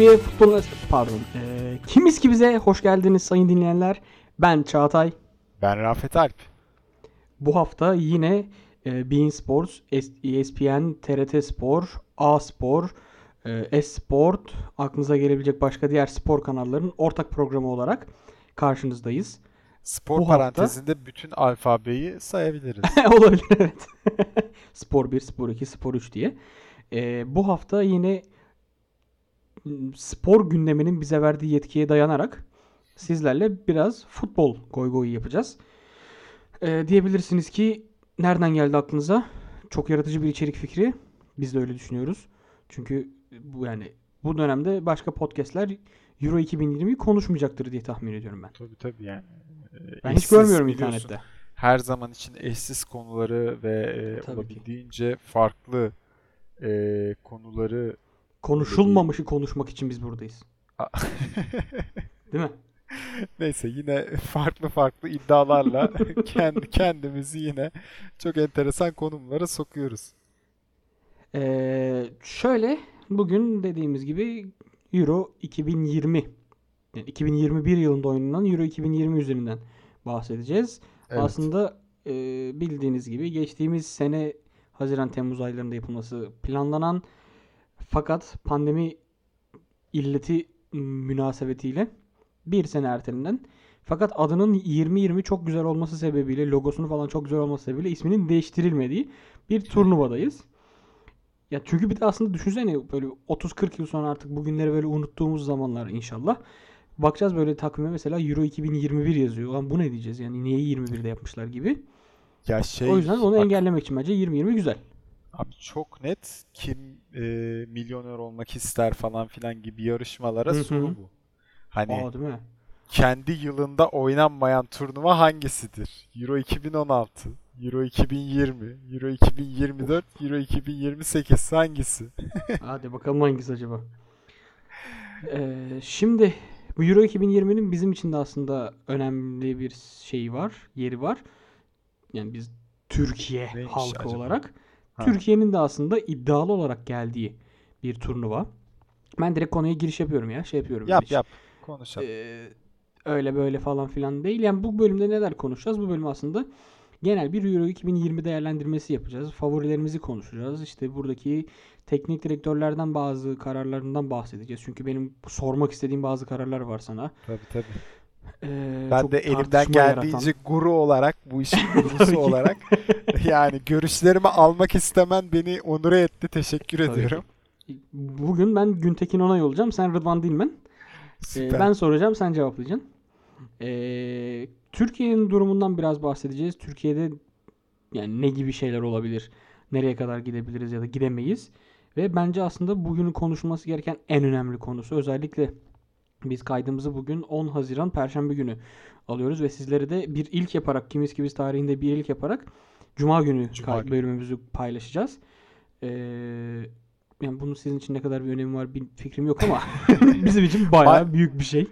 TV'ye futbol pardon. E, Kimiz ki bize hoş geldiniz sayın dinleyenler. Ben Çağatay. Ben Rafet Alp. Bu hafta yine e, Bein Sports, ESPN, TRT Spor, A Spor, e, S-Sport, aklınıza gelebilecek başka diğer spor kanallarının ortak programı olarak karşınızdayız. Spor Bu parantezinde hafta... bütün alfabeyi sayabiliriz. Olabilir evet. spor 1, Spor 2, Spor 3 diye. E, bu hafta yine spor gündeminin bize verdiği yetkiye dayanarak sizlerle biraz futbol goy goy yapacağız. Ee, diyebilirsiniz ki nereden geldi aklınıza? Çok yaratıcı bir içerik fikri. Biz de öyle düşünüyoruz. Çünkü bu yani bu dönemde başka podcastler Euro 2020'yi konuşmayacaktır diye tahmin ediyorum ben. Tabii tabii yani. Ben hiç görmüyorum internette. Her zaman için eşsiz konuları ve e, olabildiğince ki. farklı e, konuları konuşulmamışı konuşmak için biz buradayız. Değil mi? Neyse yine farklı farklı iddialarla kendi kendimizi yine çok enteresan konumlara sokuyoruz. Ee, şöyle bugün dediğimiz gibi Euro 2020 yani 2021 yılında oynanan Euro 2020 üzerinden bahsedeceğiz. Evet. Aslında e, bildiğiniz gibi geçtiğimiz sene Haziran Temmuz aylarında yapılması planlanan fakat pandemi illeti münasebetiyle bir sene ertelenen fakat adının 2020 çok güzel olması sebebiyle logosunun falan çok güzel olması sebebiyle isminin değiştirilmediği bir turnuvadayız. Ya çünkü bir de aslında düşünsene böyle 30-40 yıl sonra artık bugünleri böyle unuttuğumuz zamanlar inşallah. Bakacağız böyle takvime mesela Euro 2021 yazıyor. Lan bu ne diyeceğiz yani niye 21'de yapmışlar gibi. Ya şey, o yüzden onu bak, engellemek için bence 2020 güzel. Abi çok net kim e, milyoner olmak ister falan filan gibi yarışmalara soru bu. Hani Aa, değil mi? kendi yılında oynanmayan turnuva hangisidir? Euro 2016, Euro 2020, Euro 2024, Euro 2028 hangisi? Hadi bakalım hangisi acaba? Ee, şimdi bu Euro 2020'nin bizim için de aslında önemli bir şeyi var, yeri var. Yani biz Türkiye Neymiş halkı acaba? olarak Türkiye'nin de aslında iddialı olarak geldiği bir turnuva. Ben direkt konuya giriş yapıyorum ya. Şey yapıyorum. Yap yap. Konuşalım. Ee, öyle böyle falan filan değil. Yani bu bölümde neler konuşacağız? Bu bölüm aslında genel bir Euro 2020 değerlendirmesi yapacağız. Favorilerimizi konuşacağız. İşte buradaki teknik direktörlerden bazı kararlarından bahsedeceğiz. Çünkü benim sormak istediğim bazı kararlar var sana. Tabii tabii. Ee, ben de elimden geldiğince yaratan... guru olarak, bu işin gurusu olarak yani görüşlerimi almak istemen beni onur etti. Teşekkür Tabii ediyorum. Bugün ben Güntekin Onay olacağım. Sen Rıdvan Dilmen. Ee, ben soracağım, sen cevaplayacaksın. Ee, Türkiye'nin durumundan biraz bahsedeceğiz. Türkiye'de yani ne gibi şeyler olabilir? Nereye kadar gidebiliriz ya da gidemeyiz? Ve bence aslında bugünün konuşulması gereken en önemli konusu özellikle biz kaydımızı bugün 10 Haziran Perşembe günü alıyoruz ve sizlere de bir ilk yaparak Kimiz Kimiz tarihinde bir ilk yaparak Cuma günü Cuma günü. bölümümüzü paylaşacağız. Ee, yani bunun sizin için ne kadar bir önemi var bir fikrim yok ama bizim için bayağı büyük bir şey.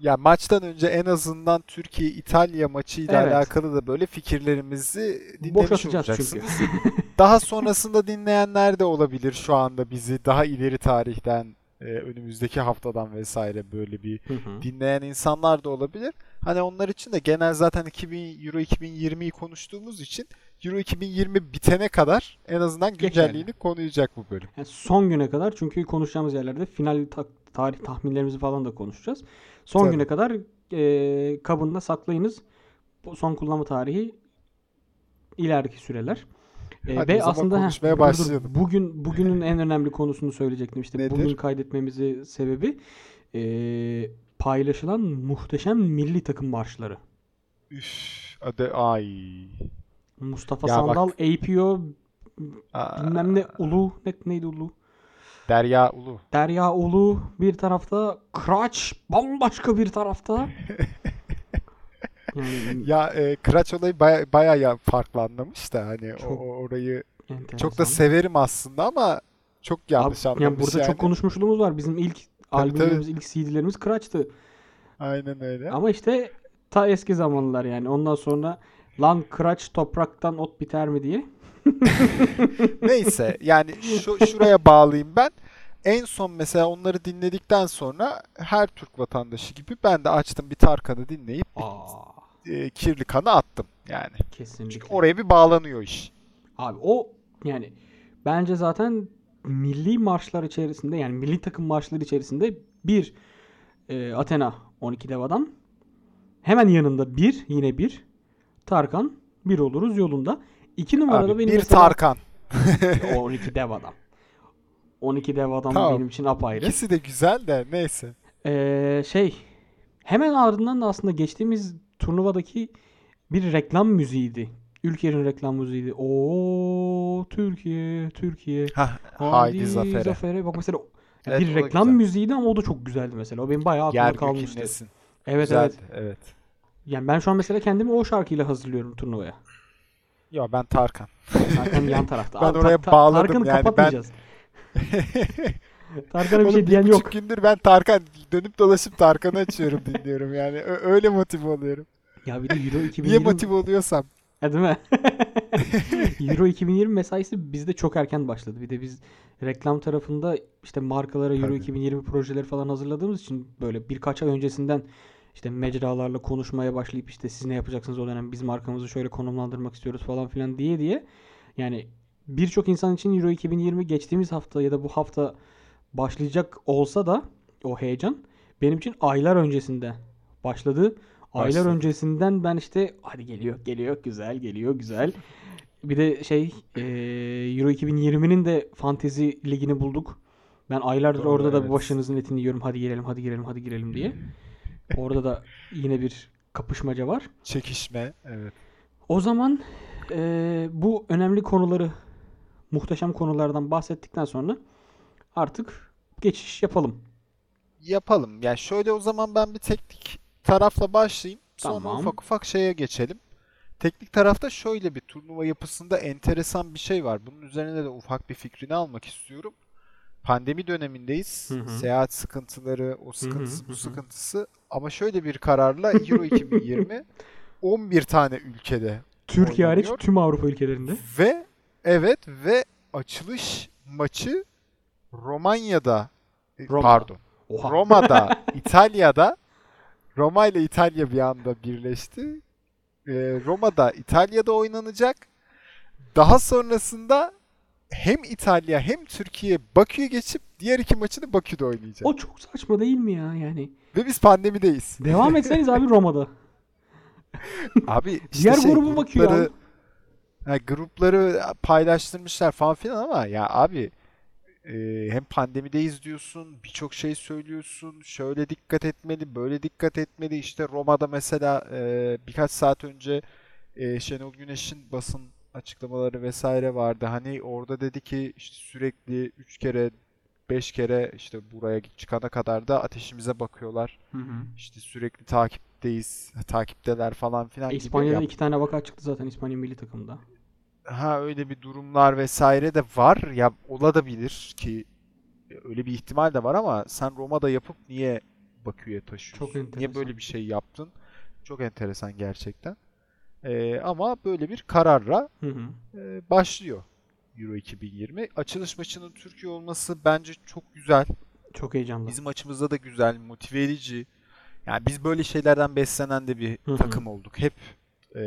Ya maçtan önce en azından Türkiye İtalya maçıyla evet. alakalı da böyle fikirlerimizi dinlemiş olacaksınız. Çünkü. daha sonrasında dinleyenler de olabilir şu anda bizi daha ileri tarihten e, önümüzdeki haftadan vesaire böyle bir hı hı. dinleyen insanlar da olabilir. Hani onlar için de genel zaten 2000 Euro 2020'yi konuştuğumuz için Euro 2020 bitene kadar en azından güncelliğini yani. konuyacak bu bölüm. Yani son güne kadar çünkü konuşacağımız yerlerde final ta- tarih tahminlerimizi falan da konuşacağız. Son Tabii. güne kadar e, kabında saklayınız. Bu son kullanma tarihi ileriki süreler. Hadi ve aslında konuşmaya heh, başlayalım. Bugün bugünün en önemli konusunu söyleyecektim. İşte Nedir? bugün kaydetmemizi sebebi e, paylaşılan muhteşem milli takım marşları. Üf, adı ay. Mustafa ya Sandal, bak. APO Aa. bilmem ne Ulu ne, neydi Ulu? Derya Ulu. Derya Ulu bir tarafta, Kıraç bambaşka bir tarafta. ya e, Kıraç olayı baya, baya ya farklı anlamış da hani çok o, orayı enteresan. çok da severim aslında ama çok yanlış Abi, anlamış yani. Burada yani. çok konuşmuşluğumuz var. Bizim ilk tabii, albümlerimiz, tabii. ilk CD'lerimiz Kıraç'tı. Aynen öyle. Ama işte ta eski zamanlar yani. Ondan sonra lan Kıraç topraktan ot biter mi diye. Neyse yani şu, şuraya bağlayayım ben. en son mesela onları dinledikten sonra her Türk vatandaşı gibi ben de açtım bir Tarkan'ı dinleyip bir, e, kirli kanı attım yani. Kesinlikle. Çünkü oraya bir bağlanıyor iş. Abi o yani bence zaten milli marşlar içerisinde yani milli takım marşları içerisinde bir e, Athena 12 dev adam hemen yanında bir yine bir Tarkan bir oluruz yolunda. İki numarada Abi, benim bir mesela, Tarkan. 12 dev adam. 12 dev adam tamam. benim için apayrı. İkisi de güzel de neyse. Ee, şey hemen ardından da aslında geçtiğimiz turnuvadaki bir reklam müziğiydi. Ülkenin reklam müziğiydi. O Türkiye, Türkiye. Hah, haydi zafere. zafere. Bak mesela evet, bir reklam müziğiydi ama o da çok güzeldi mesela. O benim bayağı aklımda kalmıştı. Inlesin. Evet Güzel, evet. evet. Yani ben şu an mesela kendimi o şarkıyla hazırlıyorum turnuvaya. Ya ben Tarkan. Tarkan yan tarafta. ben Abi, oraya ta- bağladım Tarkan'ı yani. kapatmayacağız. Ben... Tarkan'a bir şey diyen yok. gündür ben Tarkan dönüp dolaşıp Tarkan'ı açıyorum dinliyorum yani. Ö- öyle motive oluyorum. Ya bir de Euro 2020... Niye motive oluyorsam. Ya değil mi? Euro 2020 mesaisi bizde çok erken başladı. Bir de biz reklam tarafında işte markalara Euro Tabii. 2020 projeleri falan hazırladığımız için böyle birkaç ay öncesinden işte mecralarla konuşmaya başlayıp işte siz ne yapacaksınız o dönem biz markamızı şöyle konumlandırmak istiyoruz falan filan diye diye yani birçok insan için Euro 2020 geçtiğimiz hafta ya da bu hafta başlayacak olsa da o heyecan benim için aylar öncesinde başladı. Aylar Başladı. öncesinden ben işte hadi geliyor geliyor güzel geliyor güzel. Bir de şey e, Euro 2020'nin de fantezi ligini bulduk. Ben aylardır Doğru, orada evet. da bir başınızın etini yiyorum. Hadi girelim, hadi girelim, hadi girelim diye. Orada da yine bir kapışmaca var. Çekişme, evet. O zaman e, bu önemli konuları, muhteşem konulardan bahsettikten sonra artık geçiş yapalım. Yapalım. Yani şöyle o zaman ben bir teknik tarafla başlayayım. Sonra tamam. ufak ufak şeye geçelim. Teknik tarafta şöyle bir turnuva yapısında enteresan bir şey var. Bunun üzerine de ufak bir fikrini almak istiyorum. Pandemi dönemindeyiz. Hı hı. Seyahat sıkıntıları, o sıkıntısı, hı hı. bu sıkıntısı. Ama şöyle bir kararla Euro 2020 11 tane ülkede Türkiye hariç tüm Avrupa ülkelerinde. Ve evet ve açılış maçı Romanya'da e, Roma. pardon. Oha. Roma'da, İtalya'da Roma ile İtalya bir anda birleşti. Ee, Roma'da İtalya'da oynanacak. Daha sonrasında hem İtalya hem Türkiye Bakü'ye geçip diğer iki maçını Bakü'de oynayacak. O çok saçma değil mi ya yani? Ve biz pandemideyiz. Devam etseniz abi Roma'da. abi işte diğer şey, grubu Bakü'ye Yani grupları paylaştırmışlar falan filan ama ya abi e, hem pandemideyiz diyorsun, birçok şey söylüyorsun, şöyle dikkat etmeli, böyle dikkat etmeli. İşte Roma'da mesela e, birkaç saat önce e, Şenol Güneş'in basın açıklamaları vesaire vardı. Hani orada dedi ki işte sürekli 3 kere 5 kere işte buraya çıkana kadar da ateşimize bakıyorlar. Hı hı. İşte sürekli takipteyiz, takipteler falan filan. İspanya'da iki tane vaka çıktı zaten İspanya milli takımda ha öyle bir durumlar vesaire de var ya olabilir ki öyle bir ihtimal de var ama sen Roma'da yapıp niye Bakü'ye taşıyorsun? Çok enteresan. Niye böyle bir şey yaptın? Çok enteresan gerçekten. Ee, ama böyle bir kararla hı hı. E, başlıyor Euro 2020. Açılış maçının Türkiye olması bence çok güzel. Çok heyecanlı. Bizim açımızda da güzel, motive edici. Yani biz böyle şeylerden beslenen de bir hı hı. takım olduk. Hep e,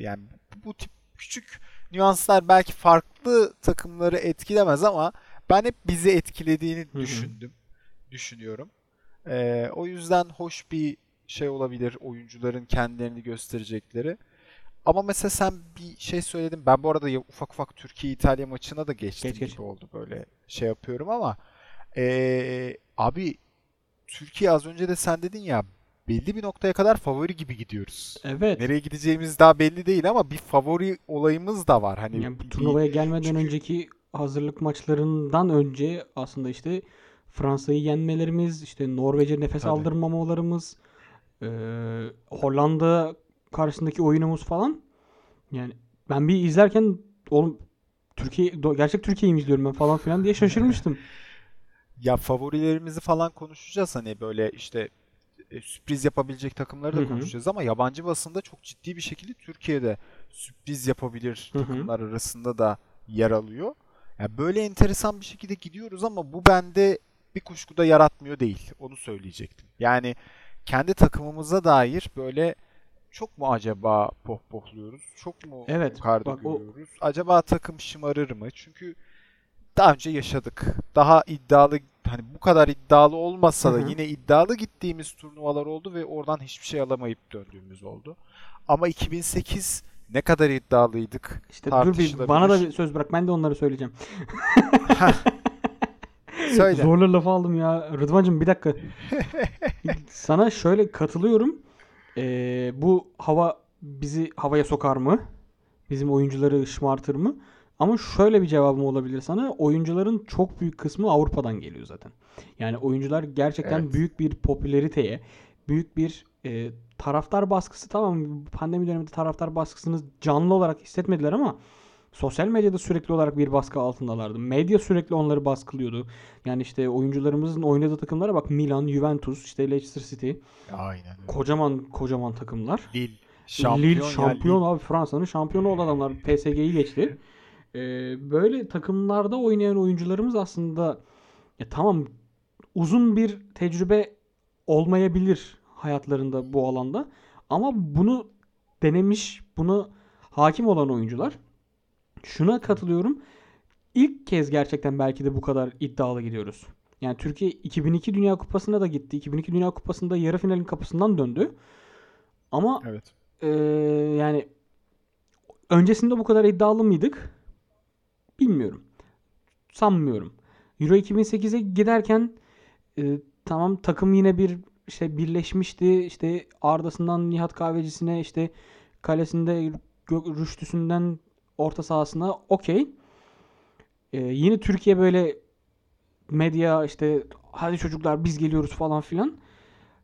yani bu tip küçük nüanslar belki farklı takımları etkilemez ama ben hep bizi etkilediğini Hı-hı. düşündüm. Düşünüyorum. Ee, o yüzden hoş bir şey olabilir oyuncuların kendilerini gösterecekleri. Ama mesela sen bir şey söyledin. Ben bu arada ufak ufak Türkiye-İtalya maçına da geçtim geç, geç. oldu böyle şey yapıyorum ama ee, abi Türkiye az önce de sen dedin ya belli bir noktaya kadar favori gibi gidiyoruz. Evet. Nereye gideceğimiz daha belli değil ama bir favori olayımız da var. Hani yani bu turnuvaya gelmeden çünkü... önceki hazırlık maçlarından önce aslında işte Fransa'yı yenmelerimiz, işte Norveç'e nefes Tabii. aldırmamalarımız, e, Hollanda karşısındaki oyunumuz falan. Yani ben bir izlerken oğlum Türkiye gerçek Türkiye'yi mi izliyorum ben falan filan diye şaşırmıştım. ya favorilerimizi falan konuşacağız hani böyle işte sürpriz yapabilecek takımları da Hı-hı. konuşacağız ama yabancı basında çok ciddi bir şekilde Türkiye'de sürpriz yapabilir Hı-hı. takımlar arasında da yer alıyor. Yani böyle enteresan bir şekilde gidiyoruz ama bu bende bir kuşku da yaratmıyor değil. Onu söyleyecektim. Yani kendi takımımıza dair böyle çok mu acaba pohpohluyoruz? Çok mu evet, yukarıda bak, görüyoruz? O... Acaba takım şımarır mı? Çünkü daha önce yaşadık. Daha iddialı hani bu kadar iddialı olmasa da yine iddialı gittiğimiz turnuvalar oldu ve oradan hiçbir şey alamayıp döndüğümüz oldu. Ama 2008 ne kadar iddialıydık. İşte dur bir bana da bir söz bırak ben de onları söyleyeceğim. Söyle. Zorla lafı aldım ya. Rıdvancığım bir dakika. Sana şöyle katılıyorum. Ee, bu hava bizi havaya sokar mı? Bizim oyuncuları şımartır mı? Ama şöyle bir cevabım olabilir sana. Oyuncuların çok büyük kısmı Avrupa'dan geliyor zaten. Yani oyuncular gerçekten evet. büyük bir popülariteye, büyük bir e, taraftar baskısı tamam pandemi döneminde taraftar baskısını canlı olarak hissetmediler ama sosyal medyada sürekli olarak bir baskı altındalardı. Medya sürekli onları baskılıyordu. Yani işte oyuncularımızın oynadığı takımlara bak Milan, Juventus, işte Leicester City. Aynen. Kocaman kocaman takımlar. Lille şampiyon. Lille şampiyon abi Fransa'nın şampiyonu olan adamlar PSG'yi geçti. Ee, böyle takımlarda oynayan oyuncularımız aslında ya tamam uzun bir tecrübe olmayabilir hayatlarında bu alanda. Ama bunu denemiş, bunu hakim olan oyuncular. Şuna katılıyorum. İlk kez gerçekten belki de bu kadar iddialı gidiyoruz. Yani Türkiye 2002 Dünya Kupası'na da gitti. 2002 Dünya Kupası'nda yarı finalin kapısından döndü. Ama evet. e, yani öncesinde bu kadar iddialı mıydık? Bilmiyorum. Sanmıyorum. Euro 2008'e giderken e, tamam takım yine bir işte birleşmişti. İşte Arda'sından Nihat Kahvecisine işte kalesinde Rüştüsünden orta sahasına okey. Ee, yine Türkiye böyle medya işte hadi çocuklar biz geliyoruz falan filan.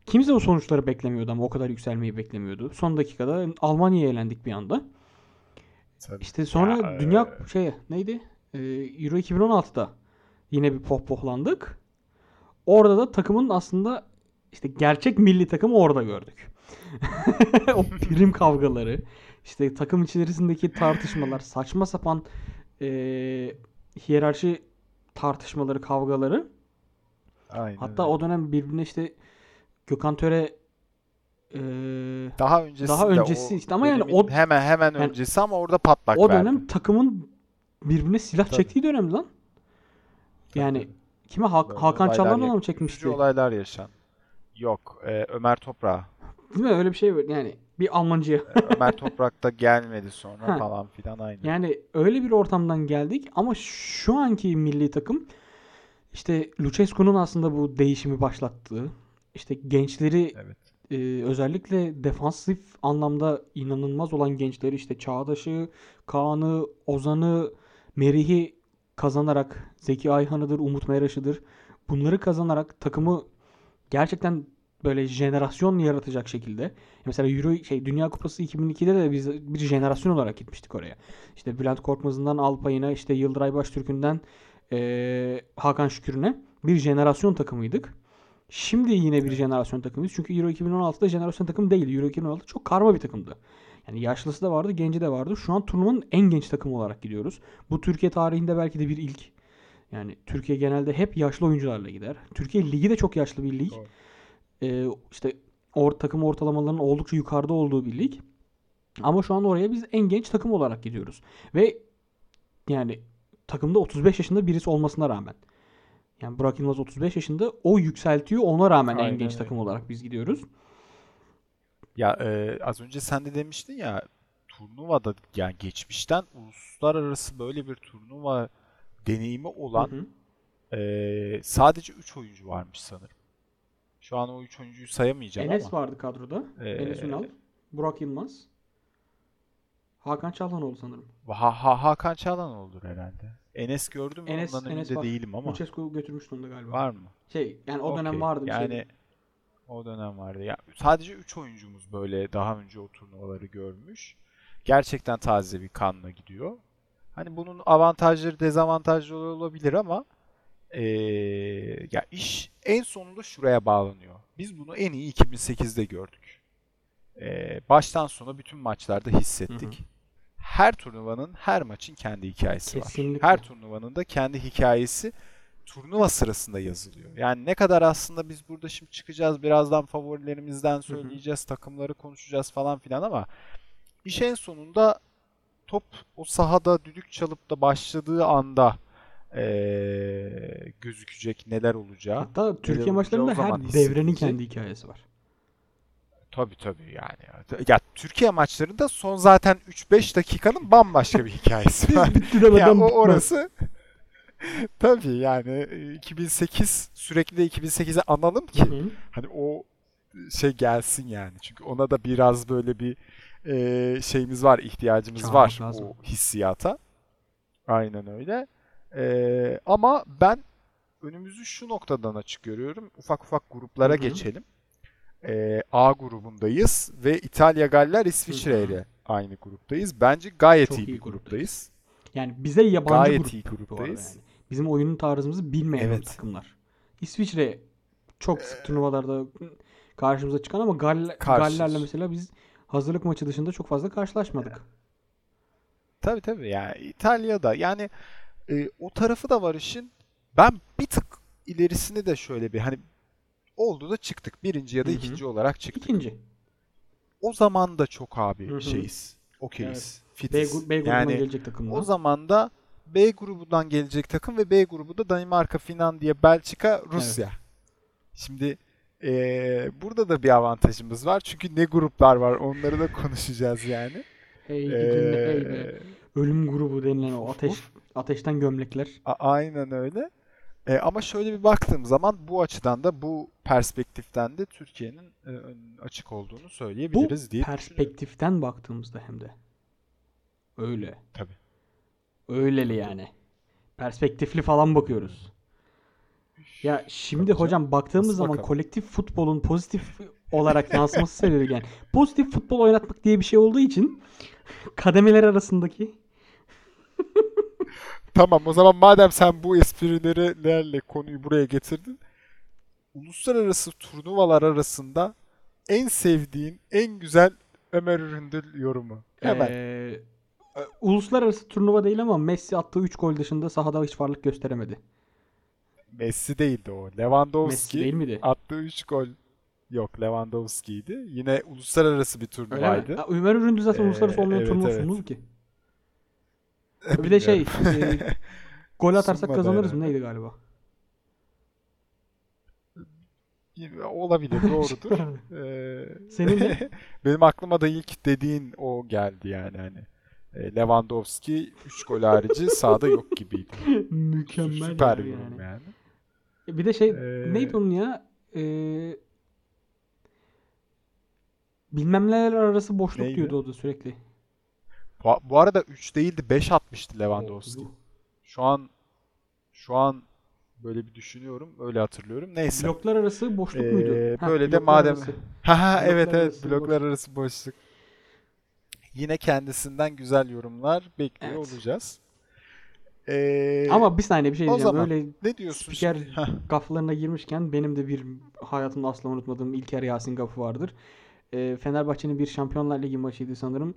Kimse o sonuçları beklemiyordu ama o kadar yükselmeyi beklemiyordu. Son dakikada Almanya'ya elendik bir anda. Tabii. İşte sonra ya, dünya e... şey neydi? Ee, Euro 2016'da yine bir pohpohlandık. Orada da takımın aslında işte gerçek milli takımı orada gördük. o prim kavgaları, işte takım içerisindeki tartışmalar, saçma sapan e, hiyerarşi tartışmaları, kavgaları. Aynen. Hatta o dönem birbirine işte Gökhan Töre e, daha öncesi daha öncesi işte ama yani o hemen hemen yani, öncesi ama orada patlak O dönem verdi. takımın birbirine silah Tabii. çektiği dönem lan. Yani Tabii. kime Hak, Hakan Çalhanoğlu mı çekmişti? olaylar yaşan. Yok. E, Ömer Toprak. Değil mi? Öyle bir şey var. Yani bir Almancıya. E, Ömer Toprak da gelmedi sonra ha. falan filan aynı. Yani öyle bir ortamdan geldik ama şu anki milli takım işte Lucescu'nun aslında bu değişimi başlattığı işte gençleri evet. E, özellikle defansif anlamda inanılmaz olan gençleri işte Çağdaş'ı, Kaan'ı, Ozan'ı, Merih'i kazanarak Zeki Ayhan'ıdır, Umut Meraş'ıdır. Bunları kazanarak takımı gerçekten böyle jenerasyon yaratacak şekilde. Mesela Euro şey Dünya Kupası 2002'de de biz bir jenerasyon olarak gitmiştik oraya. İşte Bülent Korkmaz'ından Alpay'ına işte Yıldıray Baştürk'ünden ee, Hakan Şükür'üne bir jenerasyon takımıydık. Şimdi yine bir jenerasyon takımıyız. Çünkü Euro 2016'da jenerasyon takım değil. Euro 2016 çok karma bir takımdı. Yani yaşlısı da vardı, genci de vardı. Şu an turnuvanın en genç takımı olarak gidiyoruz. Bu Türkiye tarihinde belki de bir ilk. Yani Türkiye genelde hep yaşlı oyuncularla gider. Türkiye ligi de çok yaşlı bir lig. Ee, işte or takım ortalamalarının oldukça yukarıda olduğu bir lig. Ama şu an oraya biz en genç takım olarak gidiyoruz. Ve yani takımda 35 yaşında birisi olmasına rağmen. Yani Burak Yılmaz 35 yaşında o yükseltiyor ona rağmen Aynen en genç öyle. takım olarak biz gidiyoruz. Ya e, az önce sen de demiştin ya turnuvada yani geçmişten uluslararası böyle bir turnuva deneyimi olan hı hı. E, sadece 3 oyuncu varmış sanırım. Şu an o 3 oyuncuyu sayamayacağım Enes ama. vardı kadroda. Ee, Enes Ünal, Burak Yılmaz. Hakan Çalhanoğlu sanırım. Ha, ha, Hakan Çalhanoğlu'dur herhalde. Enes gördüm Enes, ondan Enes de değilim ama. Lucescu götürmüştü onu da galiba. Var mı? Şey yani o okay. dönem vardı bir yani, şey. O dönem vardı. Ya sadece 3 oyuncumuz böyle daha önce o turnuvaları görmüş. Gerçekten taze bir kanla gidiyor. Hani bunun avantajları dezavantajları olabilir ama ee, ya iş en sonunda şuraya bağlanıyor. Biz bunu en iyi 2008'de gördük. Ee, baştan sona bütün maçlarda hissettik. Hı hı. Her turnuvanın, her maçın kendi hikayesi Kesinlikle. var. Her turnuvanın da kendi hikayesi turnuva sırasında yazılıyor. Yani ne kadar aslında biz burada şimdi çıkacağız birazdan favorilerimizden söyleyeceğiz, takımları konuşacağız falan filan ama iş en sonunda top o sahada düdük çalıp da başladığı anda ee, gözükecek neler olacağı. Hatta Türkiye maçlarında her devrenin kendi hikayesi var. Tabii tabii yani. Ya Türkiye maçlarında son zaten 3-5 dakikanın bambaşka bir hikayesi var. ya o orası tabii yani 2008 sürekli de 2008'e analım ki Hı-hı. hani o şey gelsin yani. Çünkü ona da biraz böyle bir e, şeyimiz var, ihtiyacımız Çağırmak var lazım. o hissiyata. Aynen öyle. E, ama ben önümüzü şu noktadan açık görüyorum. Ufak ufak gruplara Hı-hı. geçelim. E, A grubundayız ve İtalya, Galler, İsviçre ile aynı gruptayız. Bence gayet iyi, iyi bir gruptayız. Yani bize yabancı gayet grup iyi gruptayız. Yani. Bizim oyunun tarzımızı bilmeyen evet. takımlar. İsviçre çok sık turnuvalarda karşımıza çıkan ama Gall Galler'le mesela biz hazırlık maçı dışında çok fazla karşılaşmadık. Tabii tabii yani İtalya'da yani e, o tarafı da var işin. Ben bir tık ilerisini de şöyle bir hani oldu da çıktık. Birinci ya da Hı-hı. ikinci olarak çıktık. İkinci. O zaman da çok abi Hı-hı. şeyiz. Okeyiz. Evet. Fitiz. B, B grubundan yani, gelecek takımlar. O zaman da B grubundan gelecek takım ve B grubu da Danimarka, Finlandiya, Belçika, Rusya. Evet. Şimdi ee, burada da bir avantajımız var. Çünkü ne gruplar var onları da konuşacağız yani. Hey ee, hey be. Ölüm grubu denilen o ateş ateşten gömlekler. A- aynen öyle. E, ama şöyle bir baktığım zaman bu açıdan da bu perspektiften de Türkiye'nin e, açık olduğunu söyleyebiliriz bu diye perspektiften baktığımızda hem de. Öyle. Tabii. Öyleli yani. Perspektifli falan bakıyoruz. Ya şimdi Tabii hocam baktığımız Nasıl zaman bakalım? kolektif futbolun pozitif olarak yansıması sebebi yani pozitif futbol oynatmak diye bir şey olduğu için kademeler arasındaki Tamam o zaman madem sen bu esprilerle konuyu buraya getirdin. Uluslararası turnuvalar arasında en sevdiğin, en güzel Ömer Üründül yorumu. Hemen. Ee, uluslararası turnuva değil ama Messi attığı 3 gol dışında sahada hiç varlık gösteremedi. Messi değildi o. Lewandowski Messi değil miydi? attığı 3 gol Yok Lewandowski'ydi. Yine uluslararası bir turnuvaydı. Ömer Üründü zaten ee, uluslararası olmayan evet, turnuva evet. sunuldu ki. Bir de şey e, gol atarsak Sunmadı kazanırız mı neydi galiba? Olabilir doğrudur. ee, Senin de? benim aklıma da ilk dediğin o geldi yani hani. E, Lewandowski 3 gol harici sahada yok gibiydi. Mükemmel Süper bir yani. yani. E, bir de şey ee, neydi onun ya? Ee, bilmem neler arası boşluk neydi? diyordu o da sürekli. Bu, bu arada 3 değildi 5 atmıştı Lewandowski. Şu an şu an böyle bir düşünüyorum. Öyle hatırlıyorum. Neyse. Bloklar arası boşluk ee, muydu? Ha, böyle de madem ha ha evet evet bloklar boşluk. arası boşluk. Yine kendisinden güzel yorumlar bekliyor evet. olacağız. Ee, Ama bir saniye bir şey diyeceğim. Zaman, Böyle ne diyorsun? Spiker gaflarına girmişken benim de bir hayatımda asla unutmadığım İlker Yasin gafı vardır. Ee, Fenerbahçe'nin bir Şampiyonlar Ligi maçıydı sanırım.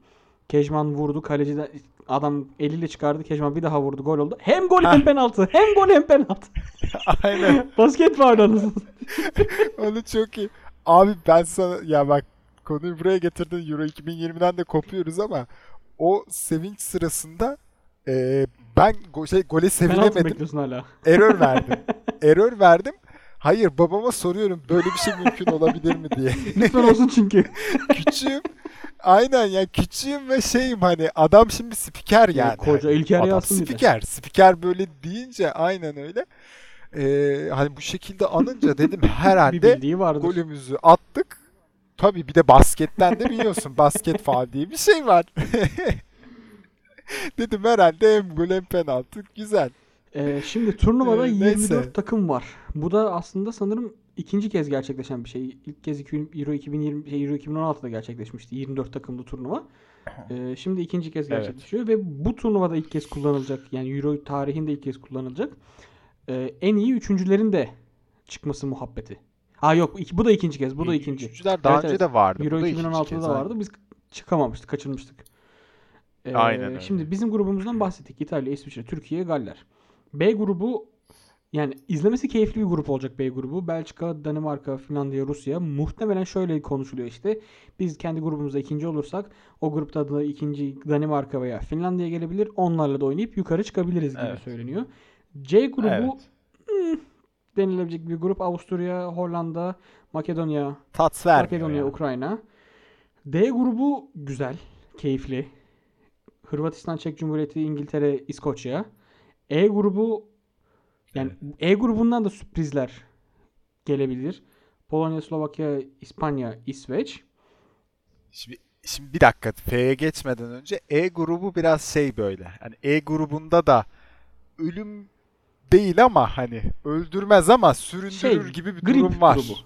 Kejman vurdu. Kaleci de adam eliyle çıkardı. Kejman bir daha vurdu. Gol oldu. Hem gol hem penaltı. Hem gol hem penaltı. Aynen. Basket var anasını. Onu çok iyi. Abi ben sana ya bak konuyu buraya getirdin. Euro 2020'den de kopuyoruz ama o sevinç sırasında e, ben go şey, gole sevinemedim. hala. Error verdim. Error verdim. Hayır babama soruyorum böyle bir şey mümkün olabilir mi diye. Lütfen olsun çünkü. Küçüğüm. Aynen ya küçüğüm ve şeyim hani adam şimdi spiker yani. Koca İlker adam spiker. Spiker böyle deyince aynen öyle. Ee, hani bu şekilde anınca dedim herhalde golümüzü attık. Tabii bir de basketten de biliyorsun basket faal diye bir şey var. dedim herhalde hem gol hem penaltı güzel. Ee, şimdi turnuvada ee, 24 neyse. takım var. Bu da aslında sanırım ikinci kez gerçekleşen bir şey. İlk kez Euro 2020 şey Euro 2016'da gerçekleşmişti. 24 takımlı turnuva. Ee, şimdi ikinci kez gerçekleşiyor evet. ve bu turnuvada ilk kez kullanılacak. Yani Euro tarihinde ilk kez kullanılacak. Ee, en iyi üçüncülerin de çıkması muhabbeti. Ha yok bu da ikinci kez. Bu da ikinci. Üçüncüler daha evet, önce evet. de vardı. Euro 2016'da da vardı. Biz çıkamamıştık, kaçırmıştık. Ee, Aynen öyle. Şimdi bizim grubumuzdan bahsettik. İtalya, İsviçre, Türkiye, Galler. B grubu yani izlemesi keyifli bir grup olacak B grubu. Belçika, Danimarka, Finlandiya, Rusya. Muhtemelen şöyle konuşuluyor işte. Biz kendi grubumuzda ikinci olursak o grupta da ikinci Danimarka veya Finlandiya gelebilir. Onlarla da oynayıp yukarı çıkabiliriz gibi evet. söyleniyor. C grubu evet. hmm, denilebilecek bir grup. Avusturya, Hollanda, Makedonya, Makedonya, yani. Ukrayna. D grubu güzel, keyifli. Hırvatistan, Çek Cumhuriyeti, İngiltere, İskoçya. E grubu yani evet. E grubundan da sürprizler gelebilir. Polonya, Slovakya, İspanya, İsveç. Şimdi, şimdi bir dakika F'ye geçmeden önce E grubu biraz şey böyle. Hani E grubunda da ölüm değil ama hani öldürmez ama süründürür şey, gibi bir durum var. Grubu.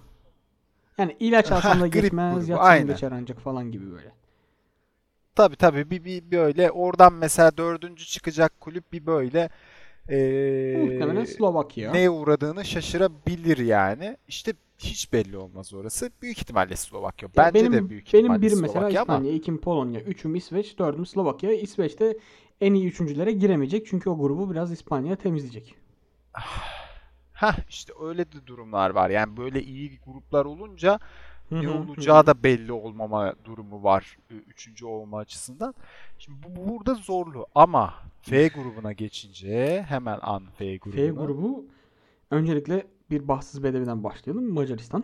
Yani ilaç alsan da gitmez, yatsan geçer ancak falan gibi böyle. Tabi tabi bir, bir böyle oradan mesela dördüncü çıkacak kulüp bir böyle Muhtemelen Slovakya. Neye uğradığını şaşırabilir yani. İşte hiç belli olmaz orası. Büyük ihtimalle Slovakya. Bence benim, de büyük ihtimalle Benim birim mesela Slovakya İspanya, ama... ikim Polonya, üçüm İsveç, dördüm Slovakya. İsveç'te en iyi üçüncülere giremeyecek çünkü o grubu biraz İspanya temizleyecek. Ha işte öyle de durumlar var. Yani böyle iyi gruplar olunca ne olacağı da belli olmama durumu var üçüncü olma açısından. Şimdi bu burada zorlu ama F grubuna geçince hemen an F grubuna. F grubu öncelikle bir bahtsız bedeviden başlayalım. Macaristan.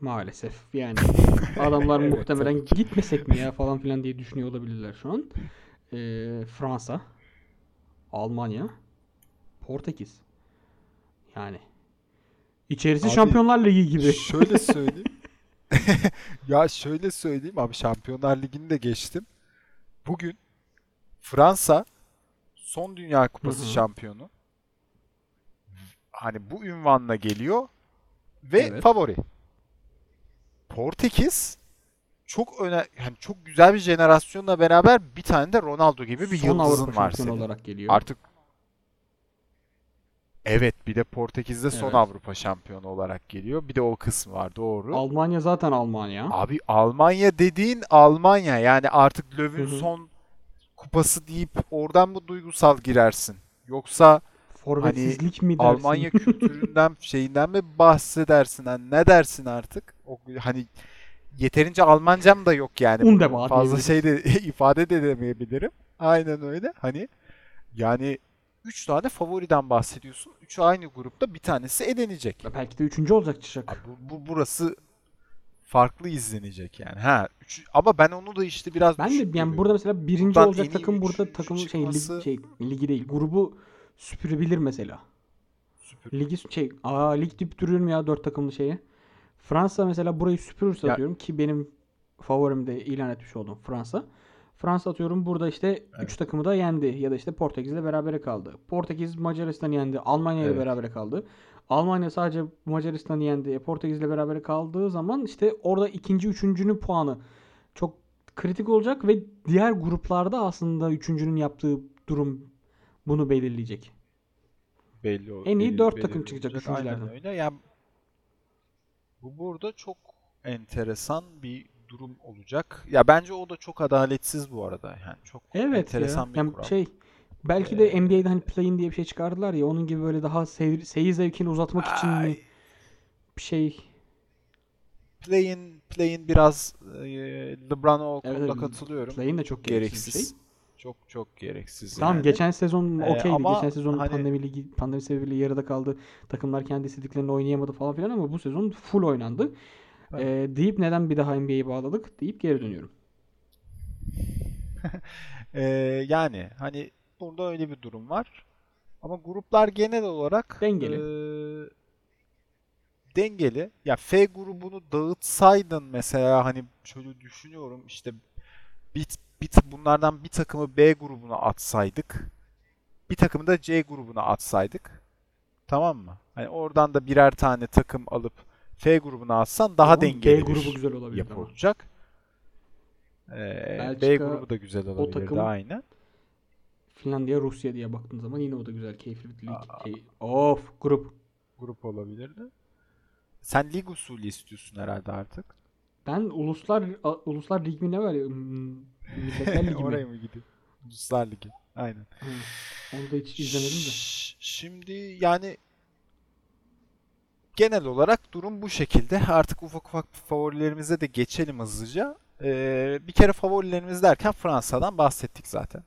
Maalesef yani adamlar evet, muhtemelen gitmesek mi ya falan filan diye düşünüyor olabilirler şu an. Ee, Fransa, Almanya, Portekiz. Yani içerisi abi, Şampiyonlar Ligi gibi. Şöyle söyleyeyim. ya şöyle söyleyeyim abi Şampiyonlar Ligi'ni de geçtim. Bugün Fransa son Dünya Kupası Hı-hı. şampiyonu. Hani bu ünvanla geliyor ve evet. favori. Portekiz çok öne yani çok güzel bir jenerasyonla beraber bir tane de Ronaldo gibi bir son yıldızın var senin. olarak geliyor. Artık Evet bir de Portekiz'de son Avrupa şampiyonu olarak geliyor. Bir de o kısmı var doğru. Almanya zaten Almanya. Abi Almanya dediğin Almanya. Yani artık Löw'ün son kupası deyip oradan mı duygusal girersin? Yoksa hani mi dersin? Almanya kültüründen şeyinden mi bahsedersin? Hani ne dersin artık? O, hani yeterince Almancam da yok yani. Fazla şey de ifade de edemeyebilirim. Aynen öyle. Hani yani 3 tane favoriden bahsediyorsun. 3 aynı grupta bir tanesi elenecek. Belki de üçüncü olacak Çişak. Bu, bu, burası farklı izlenecek yani. Ha, üç, ama ben onu da işte biraz Ben de yani burada mesela birinci Buradan olacak takım burada takım şey, lig, şey ligi değil. Grubu süpürebilir mesela. Süpür. Ligi şey aa lig dip duruyor mu ya dört takımlı şeye. Fransa mesela burayı süpürürse ya. diyorum ki benim favorim de ilan etmiş oldum Fransa. Fransa atıyorum burada işte 3 evet. takımı da yendi ya da işte Portekiz'le berabere kaldı. Portekiz Macaristan'ı yendi. Almanya ile evet. berabere kaldı. Almanya sadece Macaristan'ı yendi. E, Portekiz'le berabere kaldığı zaman işte orada ikinci, üçüncünün puanı çok kritik olacak ve diğer gruplarda aslında üçüncünün yaptığı durum bunu belirleyecek. Belli o. En iyi dört takım çıkacak üçüncülerden. Aynen öyle. Yani bu burada çok enteresan bir durum olacak. Ya bence o da çok adaletsiz bu arada. Yani çok evet enteresan ya. bir yani kural. Şey, belki de ee, NBA'de hani play-in diye bir şey çıkardılar ya onun gibi böyle daha seyir, seyir zevkini uzatmak ay, için mi bir şey play-in play-in biraz e, LeBron'a o konuda evet, katılıyorum. Play-in de çok gereksiz. gereksiz. Şey. Çok çok gereksiz. Tamam yani. geçen sezon ee, okeydi. Geçen sezon hani... pandemi ligi pandemi sebebiyle yarıda kaldı. Takımlar kendi istediklerini oynayamadı falan filan ama bu sezon full oynandı. Evet. Ee, deyip neden bir daha NBA'yi bağladık deyip geri dönüyorum. ee, yani hani burada öyle bir durum var. Ama gruplar genel olarak dengeli. E, dengeli. Ya F grubunu dağıtsaydın mesela hani şöyle düşünüyorum işte bir, bir, bunlardan bir takımı B grubuna atsaydık bir takımı da C grubuna atsaydık tamam mı? Hani oradan da birer tane takım alıp F grubuna atsan daha Ama dengeli B grubu güzel olabilir yapı olacak. Ee, B grubu da güzel olabilirdi takım, aynen. Finlandiya, Rusya diye baktığın zaman yine o da güzel keyifli bir lig. Şey, of grup. Grup olabilirdi. Sen lig usulü istiyorsun herhalde artık. Ben uluslar uluslar lig mi ne var ya? Milletler ligi? Oraya mı gidiyor? Uluslar ligi. Aynen. Hı. Onu da hiç izlemedim de. Şimdi yani genel olarak durum bu şekilde. Artık ufak ufak favorilerimize de geçelim hızlıca. Ee, bir kere favorilerimiz derken Fransa'dan bahsettik zaten.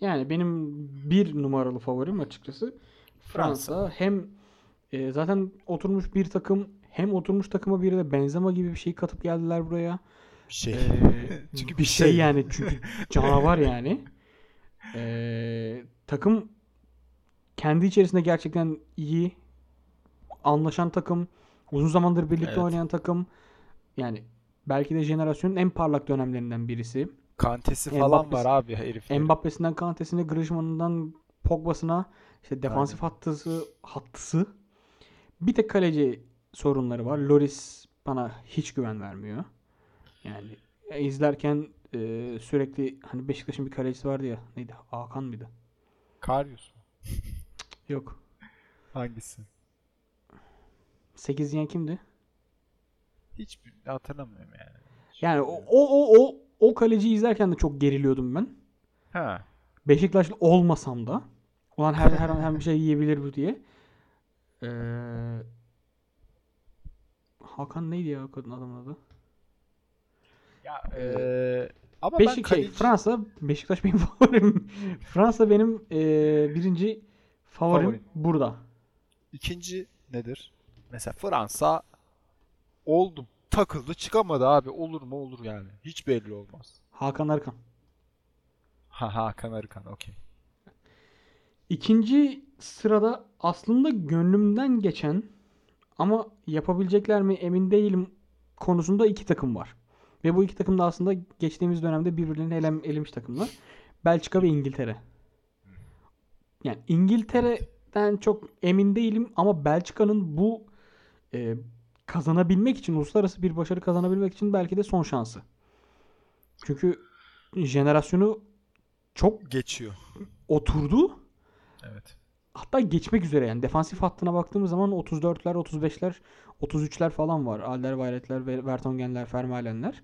Yani benim bir numaralı favorim açıkçası Fransa. Fransa. Hem e, zaten oturmuş bir takım hem oturmuş takıma bir de Benzema gibi bir şey katıp geldiler buraya. Bir şey. Ee, çünkü bir şey. şey yani çünkü canavar yani. Ee, takım kendi içerisinde gerçekten iyi anlaşan takım, uzun zamandır birlikte evet. oynayan takım. Yani belki de jenerasyonun en parlak dönemlerinden birisi. Kantesi falan var abi heriflerin. Mbappe'sinden Kante'sine, Griezmann'ından Pogba'sına işte defansif Aynen. hattısı, hattısı. Bir tek kaleci sorunları var. Loris bana hiç güven vermiyor. Yani e, izlerken e, sürekli hani Beşiktaş'ın bir kalecisi vardı ya. Neydi? Hakan mıydı? Karius mu? Yok. Hangisi? 8 yiyen kimdi? Hiç hatırlamıyorum yani. Yani o o o o kaleciyi izlerken de çok geriliyordum ben. Ha. Beşiktaşlı olmasam da olan her her an her bir şey yiyebilir bu diye. Ee, Hakan neydi ya kadın adamın adı? Ya ee, ama Beşik, ben kaleci... şey, Fransa Beşiktaş benim favorim. Fransa benim e, birinci favorim, favorim burada. İkinci nedir? Mesela Fransa oldu takıldı çıkamadı abi. Olur mu olur yani. Hiç belli olmaz. Hakan Arkan. Ha Hakan Arkan okey. İkinci sırada aslında gönlümden geçen ama yapabilecekler mi emin değilim konusunda iki takım var. Ve bu iki takım da aslında geçtiğimiz dönemde birbirlerini elem, elemiş takımlar. Belçika ve İngiltere. Yani İngiltere'den çok emin değilim ama Belçika'nın bu e, kazanabilmek için, uluslararası bir başarı kazanabilmek için belki de son şansı. Çünkü jenerasyonu çok geçiyor. Oturdu. Evet. Hatta geçmek üzere yani. Defansif hattına baktığımız zaman 34'ler, 35'ler, 33'ler falan var. Alderweireld'ler, Vertonghen'ler, Vermaelen'ler.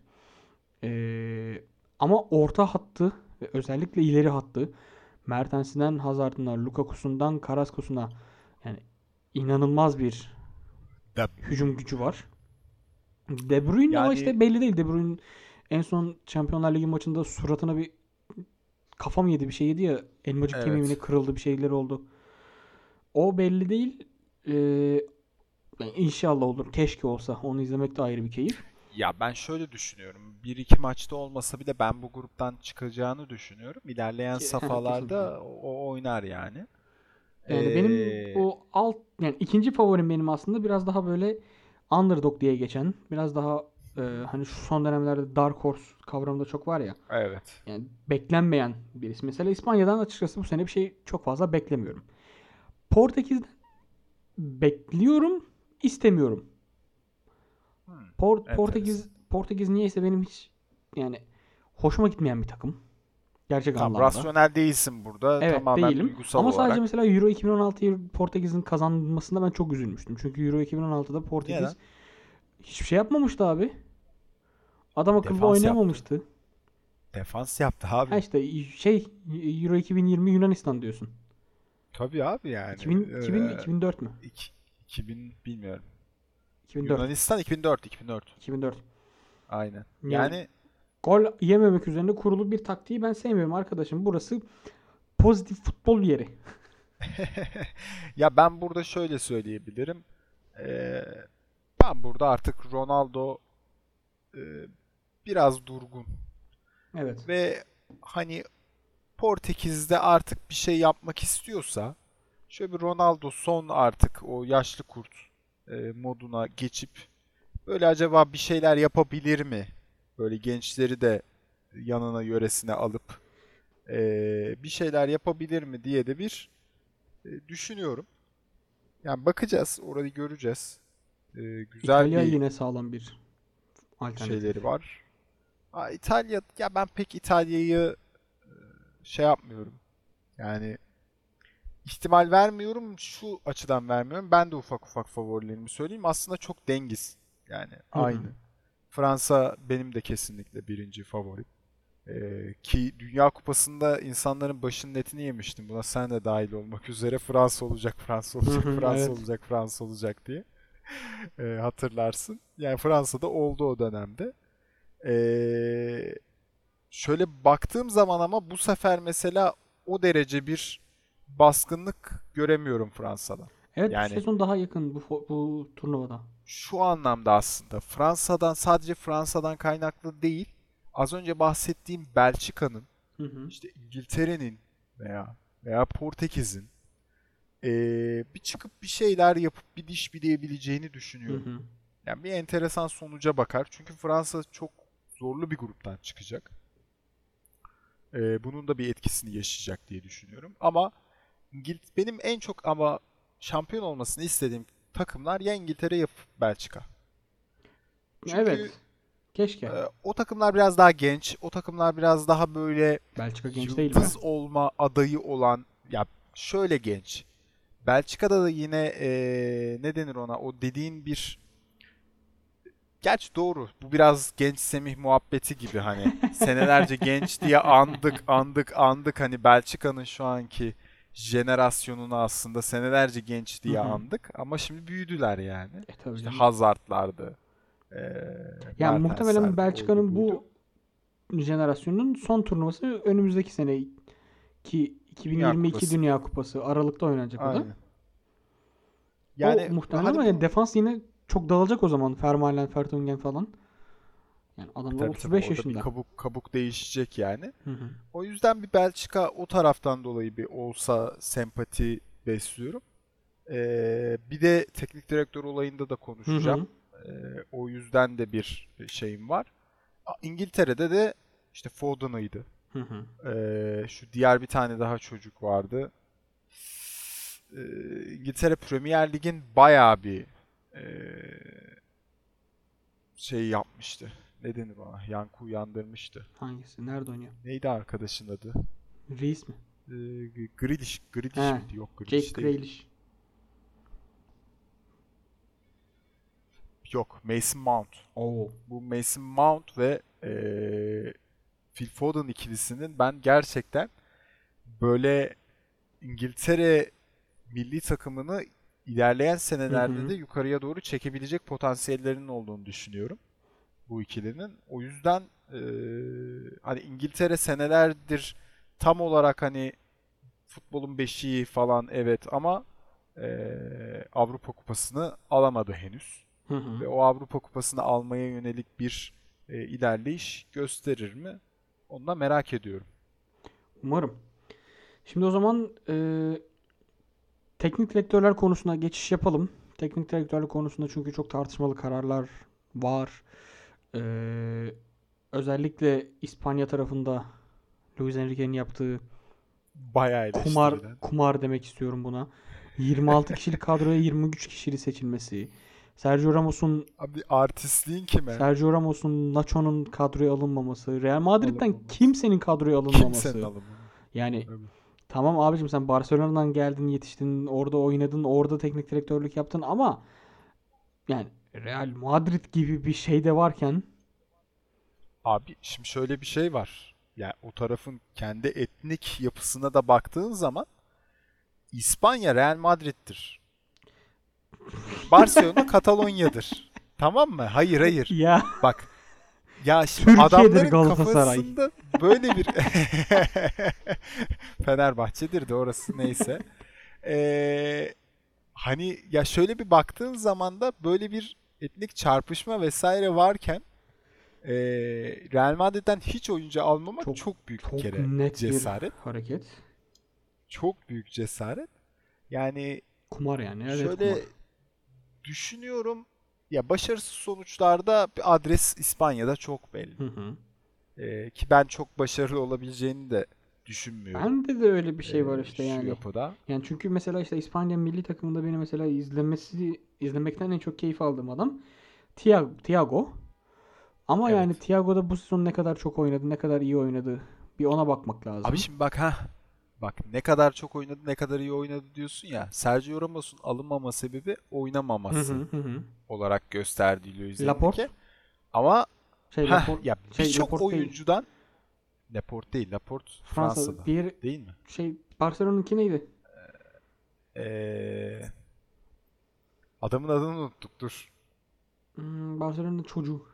Ee, ama orta hattı ve özellikle ileri hattı Mertens'inden Hazard'ına, Lukaku'sundan Karaskos'una yani inanılmaz bir de... hücum gücü var. De Bruyne yani... ama işte belli değil. De Bruyne en son Şampiyonlar Ligi maçında suratına bir kafam yedi bir şey yedi ya elmacık evet. kemiğine kırıldı bir şeyler oldu. O belli değil. Ee, inşallah olur. Keşke olsa. Onu izlemek de ayrı bir keyif. Ya ben şöyle düşünüyorum. Bir iki maçta olmasa bile ben bu gruptan çıkacağını düşünüyorum. İlerleyen Ki, safhalarda o oynar yani. Yani ee... benim o alt yani ikinci favorim benim aslında biraz daha böyle underdog diye geçen, biraz daha e, hani şu son dönemlerde dark horse kavramı da çok var ya. Evet. Yani beklenmeyen birisi. Mesela İspanya'dan açıkçası bu sene bir şey çok fazla beklemiyorum. Portekiz'den bekliyorum, istemiyorum. Hmm, Port Portekiz Portekiz niyeyse benim hiç yani hoşuma gitmeyen bir takım. Gerçek Tam anlamda. rasyonel değilsin burada. Evet, Tamamen değilim. duygusal Ama olarak. sadece mesela Euro 2016'yı Portekiz'in kazanmasında ben çok üzülmüştüm. Çünkü Euro 2016'da Portekiz Neden? hiçbir şey yapmamıştı abi. Adam akıllı Defans oynayamamıştı. Yaptı. Defans yaptı abi. Ha işte şey Euro 2020 Yunanistan diyorsun. Tabii abi yani. 2000, 2000 2004 mü? 2000 bilmiyorum. 2004. Yunanistan 2004 2004. 2004. Aynen. Yani, yani gol yememek üzerine kurulu bir taktiği ben sevmiyorum arkadaşım. Burası pozitif futbol yeri. ya ben burada şöyle söyleyebilirim. Ee, ben burada artık Ronaldo e, biraz durgun. Evet. Ve hani Portekiz'de artık bir şey yapmak istiyorsa şöyle bir Ronaldo son artık o yaşlı kurt e, moduna geçip böyle acaba bir şeyler yapabilir mi? Böyle gençleri de yanına yöresine alıp e, bir şeyler yapabilir mi diye de bir e, düşünüyorum. Yani bakacağız, orayı göreceğiz. E, güzel İtalya bir yine sağlam bir alternatif. şeyleri var. Aa, İtalya ya ben pek İtalya'yı e, şey yapmıyorum. Yani ihtimal vermiyorum. Şu açıdan vermiyorum. Ben de ufak ufak favorilerimi söyleyeyim. Aslında çok dengiz. Yani aynı. Fransa benim de kesinlikle birinci favorim. Ee, ki Dünya Kupası'nda insanların başının etini yemiştim. Buna sen de dahil olmak üzere Fransa olacak, Fransa olacak, Fransa evet. olacak, Fransa olacak diye. e, hatırlarsın. Yani Fransa'da oldu o dönemde. E, şöyle baktığım zaman ama bu sefer mesela o derece bir baskınlık göremiyorum Fransa'da. Evet yani, bu sezon daha yakın bu, bu turnuvada. Şu anlamda aslında Fransa'dan sadece Fransa'dan kaynaklı değil. Az önce bahsettiğim Belçika'nın, işte İngiltere'nin veya veya Portekiz'in ee, bir çıkıp bir şeyler yapıp bir diş bileyebileceğini düşünüyorum. Hı hı. Yani bir enteresan sonuca bakar. Çünkü Fransa çok zorlu bir gruptan çıkacak. Ee, bunun da bir etkisini yaşayacak diye düşünüyorum. Ama benim en çok ama şampiyon olmasını istediğim takımlar ya İngiltere ya Belçika. Çünkü, evet. Keşke. E, o takımlar biraz daha genç. O takımlar biraz daha böyle Belçika genç değil mi? olma adayı olan ya şöyle genç. Belçika'da da yine e, ne denir ona? O dediğin bir Gerçi doğru. Bu biraz genç Semih muhabbeti gibi hani senelerce genç diye andık andık andık hani Belçika'nın şu anki jenerasyonunu aslında senelerce genç diye Hı-hı. andık ama şimdi büyüdüler yani. E, tabii işte Hazard'lardı. Ee, yani muhtemelen Belçika'nın bu jenerasyonun son turnuvası önümüzdeki sene ki 2022 Dünya Kupası, Dünya Kupası Aralık'ta oynanacak o da. Yani o muhtemelen ama bu... yani defans yine çok dağılacak o zaman. Fermaelen, Fertungen falan. Yani adamlar tabii, 35 tabii, yaşında. Bir kabuk kabuk değişecek yani. Hı hı. O yüzden bir Belçika o taraftan dolayı bir olsa sempati besliyorum. Ee, bir de teknik direktör olayında da konuşacağım. Hı hı. Ee, o yüzden de bir şeyim var. İngiltere'de de işte Foden'ıydı. Hı hı. Ee, şu diğer bir tane daha çocuk vardı. Ee, İngiltere Premier Lig'in bayağı bir e, şey yapmıştı ne denir ona? Yankı uyandırmıştı. Hangisi? Nerede oynuyor? Neydi arkadaşın adı? Reis mi? Ee, Grealish. Grealish He, miydi? Yok Grealish Jake değil. Grealish. Yok. Mason Mount. Oo. Bu Mason Mount ve e, Phil Foden ikilisinin ben gerçekten böyle İngiltere milli takımını ilerleyen senelerde hı hı. de yukarıya doğru çekebilecek potansiyellerinin olduğunu düşünüyorum bu ikilinin. O yüzden e, hani İngiltere senelerdir tam olarak hani futbolun beşiği falan evet ama e, Avrupa Kupası'nı alamadı henüz. Hı hı. Ve o Avrupa Kupası'nı almaya yönelik bir e, ilerleyiş gösterir mi? Onu da merak ediyorum. Umarım. Şimdi o zaman e, teknik direktörler konusuna geçiş yapalım. Teknik direktörlük konusunda çünkü çok tartışmalı kararlar var. Ee, özellikle İspanya tarafında Luis Enrique'nin yaptığı bayağı kumar kumar demek istiyorum buna. 26 kişilik kadroya 23 kişili seçilmesi. Sergio Ramos'un abi artistliğin kime? Sergio Ramos'un Nacho'nun kadroya alınmaması. Real Madrid'den Alınmaması. kimsenin kadroya alınmaması. Kimsenin alınmaması. Yani evet. tamam abicim sen Barcelona'dan geldin, yetiştin, orada oynadın, orada teknik direktörlük yaptın ama yani Real Madrid gibi bir şey de varken Abi şimdi şöyle bir şey var. Yani o tarafın kendi etnik yapısına da baktığın zaman İspanya Real Madrid'dir. Barcelona Katalonya'dır. Tamam mı? Hayır hayır. Ya. Bak. Ya şimdi adamların Galatasaray. kafasında böyle bir Fenerbahçe'dir de orası neyse. Ee, hani ya şöyle bir baktığın zaman da böyle bir etnik çarpışma vesaire varken e, Real Madrid'den hiç oyuncu almamak çok, çok büyük çok bir kere net cesaret. Bir hareket. Çok büyük cesaret. Yani kumar yani. Evet, şöyle kumar. düşünüyorum ya başarısız sonuçlarda adres İspanya'da çok belli. Hı hı. Ee, ki ben çok başarılı olabileceğini de düşünmüyorum. Bende de öyle bir şey var işte yani. Yapıda. Yani çünkü mesela işte İspanya milli takımında beni mesela izlemesi izlemekten en çok keyif aldığım adam Thiago. Thiago. Ama evet. yani Thiago da bu sezon ne kadar çok oynadı, ne kadar iyi oynadı. Bir ona bakmak lazım. Abi şimdi bak ha. Bak ne kadar çok oynadı, ne kadar iyi oynadı diyorsun ya. Sergio Ramos'un alınmama sebebi oynamaması hı hı hı. olarak gösterdiği Luis Laporte. Ama şey, heh, Laporte, ya şey, birçok şey, oyuncudan değil. Laporte değil, Laporte Fransa, Fransa'da. Bir, değil mi? Şey Barcelona'nınki neydi? Ee, Adamın adını unuttuk dur. Hmm, Barcelona'nın çocuğu.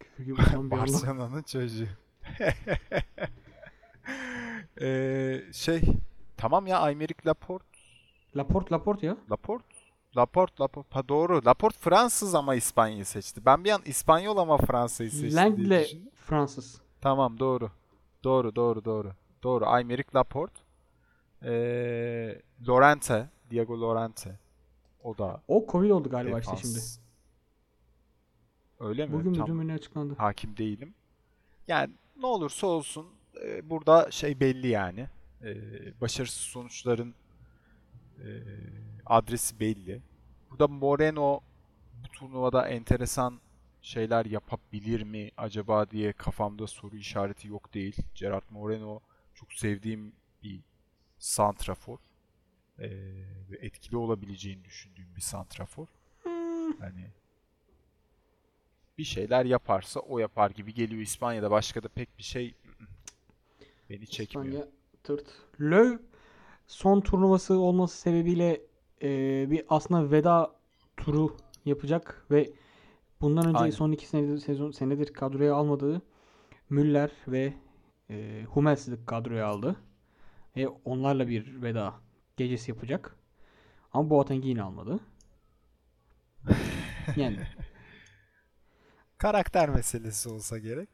Küfür gibi Barcelona'nın çocuğu. ee, şey tamam ya Aymeric Laporte. Laporte Laporte ya. Laporte. Laporte, Laporte. Ha doğru. Laporte Fransız ama İspanya'yı seçti. Ben bir an İspanyol ama Fransa'yı seçti Langle Fransız. Tamam doğru. Doğru doğru doğru. Doğru. Aymeric Laporte. Ee, Lorente. Diego Lorente. O da O Covid oldu galiba defans. işte şimdi. Öyle mi? Bugün Tam açıklandı. Hakim değilim. Yani ne olursa olsun e, burada şey belli yani. E, başarısız sonuçların e, adresi belli. Burada Moreno bu turnuvada enteresan şeyler yapabilir mi acaba diye kafamda soru işareti yok değil. Gerard Moreno çok sevdiğim bir santrafor. Ee, ve etkili olabileceğini düşündüğüm bir santrafor. Hmm. Hani bir şeyler yaparsa o yapar gibi geliyor İspanya'da. Başka da pek bir şey beni çekmiyor. İspanya tırt. Löw son turnuvası olması sebebiyle e, bir aslında veda turu yapacak ve bundan önce Aynen. son iki senedir, sezon senedir kadroya almadığı Müller ve e, Hummels'i kadroya aldı. Ve onlarla bir veda gecesi yapacak. Ama Boateng'i yine almadı. yani karakter meselesi olsa gerek.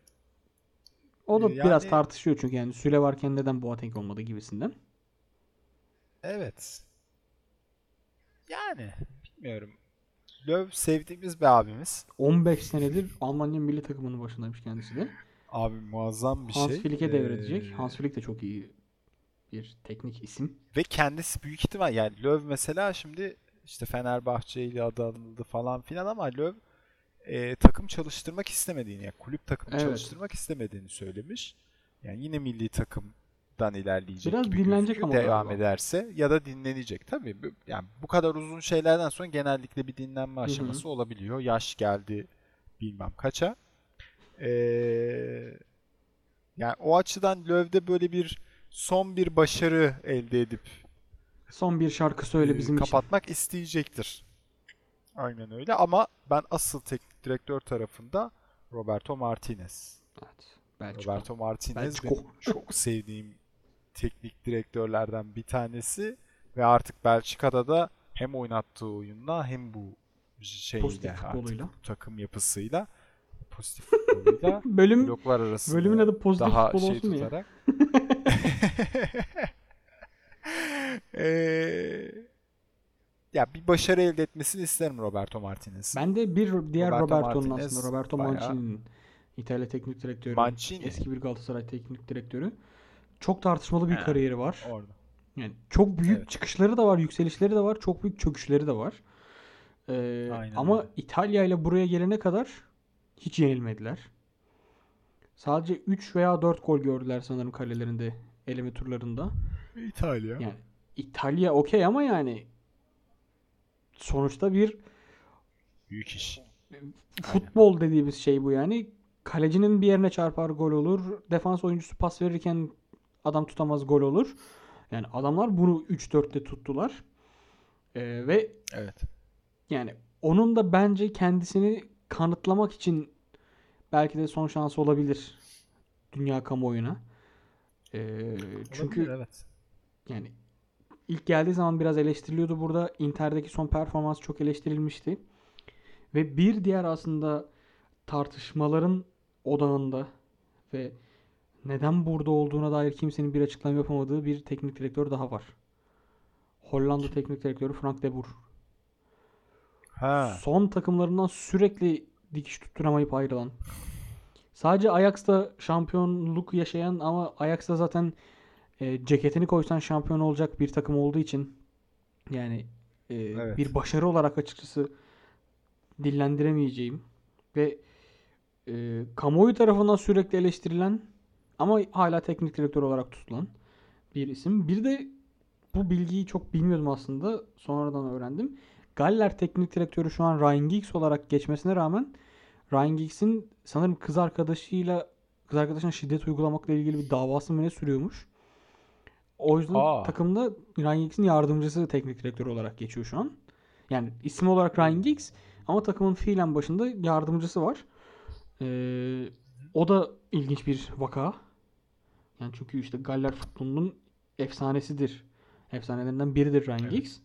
O da yani, biraz tartışıyor çünkü yani Süle varken neden Boateng olmadı gibisinden. Evet. Yani bilmiyorum. Löw sevdiğimiz bir abimiz. 15 senedir Almanya milli takımının başındaymış kendisi de. Abi muazzam bir Hans şey. Hans Flick'e devredecek. Ee... Hans Flick de çok iyi bir teknik isim. Ve kendisi büyük ihtimal yani Löw mesela şimdi işte Fenerbahçe ile adı anıldı falan filan ama Löw e, takım çalıştırmak istemediğini, yani kulüp takımı evet. çalıştırmak istemediğini söylemiş. Yani yine milli takımdan ilerleyecek Biraz gibi dinlenecek ama devam galiba. ederse ya da dinlenecek. Tabii yani bu kadar uzun şeylerden sonra genellikle bir dinlenme aşaması Hı-hı. olabiliyor. Yaş geldi bilmem kaça. Ee, yani o açıdan Löv'de böyle bir son bir başarı elde edip son bir şarkı söyle e, bizim kapatmak için. isteyecektir. Aynen öyle ama ben asıl teknik direktör tarafında Roberto Martinez. Evet. Belçika. Roberto Martinez benim çok sevdiğim teknik direktörlerden bir tanesi ve artık Belçika'da da hem oynattığı oyunla hem bu şeyle artık bu takım yapısıyla pozitif futboluyla Bölüm, bloklar arasında bölümün adı pozitif daha futbol şey olsun tutarak. ee, ya bir başarı elde etmesini isterim Roberto Martinez. Ben de bir diğer Roberto Roberto'nun Martinez aslında Roberto. Mancini'nin İtalya teknik direktörü. Mancini. Eski bir Galatasaray teknik direktörü. Çok tartışmalı bir He, kariyeri var. Orada. Yani çok büyük evet. çıkışları da var, yükselişleri de var, çok büyük çöküşleri de var. Ee, ama öyle. İtalya ile buraya gelene kadar hiç yenilmediler. Sadece 3 veya 4 gol gördüler sanırım kalelerinde eleme turlarında. İtalya. Yani İtalya okey ama yani sonuçta bir büyük iş. Futbol Aynen. dediğimiz şey bu yani. Kalecinin bir yerine çarpar gol olur. Defans oyuncusu pas verirken adam tutamaz gol olur. Yani adamlar bunu 3-4'te tuttular. Ee, ve evet. Yani onun da bence kendisini kanıtlamak için belki de son şansı olabilir dünya kamuoyuna. Ee, çünkü olabilir, evet. yani ilk geldiği zaman biraz eleştiriliyordu burada. Inter'deki son performans çok eleştirilmişti. Ve bir diğer aslında tartışmaların odağında ve neden burada olduğuna dair kimsenin bir açıklama yapamadığı bir teknik direktör daha var. Hollanda teknik direktörü Frank de Boer. Ha. Son takımlarından sürekli dikiş tutturamayıp ayrılan. Sadece Ajax'ta şampiyonluk yaşayan ama Ajax'ta zaten e, ceketini koysan şampiyon olacak bir takım olduğu için yani e, evet. bir başarı olarak açıkçası dillendiremeyeceğim ve e, kamuoyu tarafından sürekli eleştirilen ama hala teknik direktör olarak tutulan bir isim. Bir de bu bilgiyi çok bilmiyordum aslında. Sonradan öğrendim. Galler teknik direktörü şu an Ryan Giggs olarak geçmesine rağmen Ryan Giggs'in sanırım kız arkadaşıyla kız arkadaşına şiddet uygulamakla ilgili bir davası mı ne sürüyormuş. O yüzden Aa. takımda Ryan Giggs'in yardımcısı teknik direktör olarak geçiyor şu an. Yani isim olarak Ryan Giggs ama takımın fiilen başında yardımcısı var. Ee, o da ilginç bir vaka. Yani çünkü işte Galler futbolunun efsanesidir. Efsanelerinden biridir Ryan Evet. Giggs.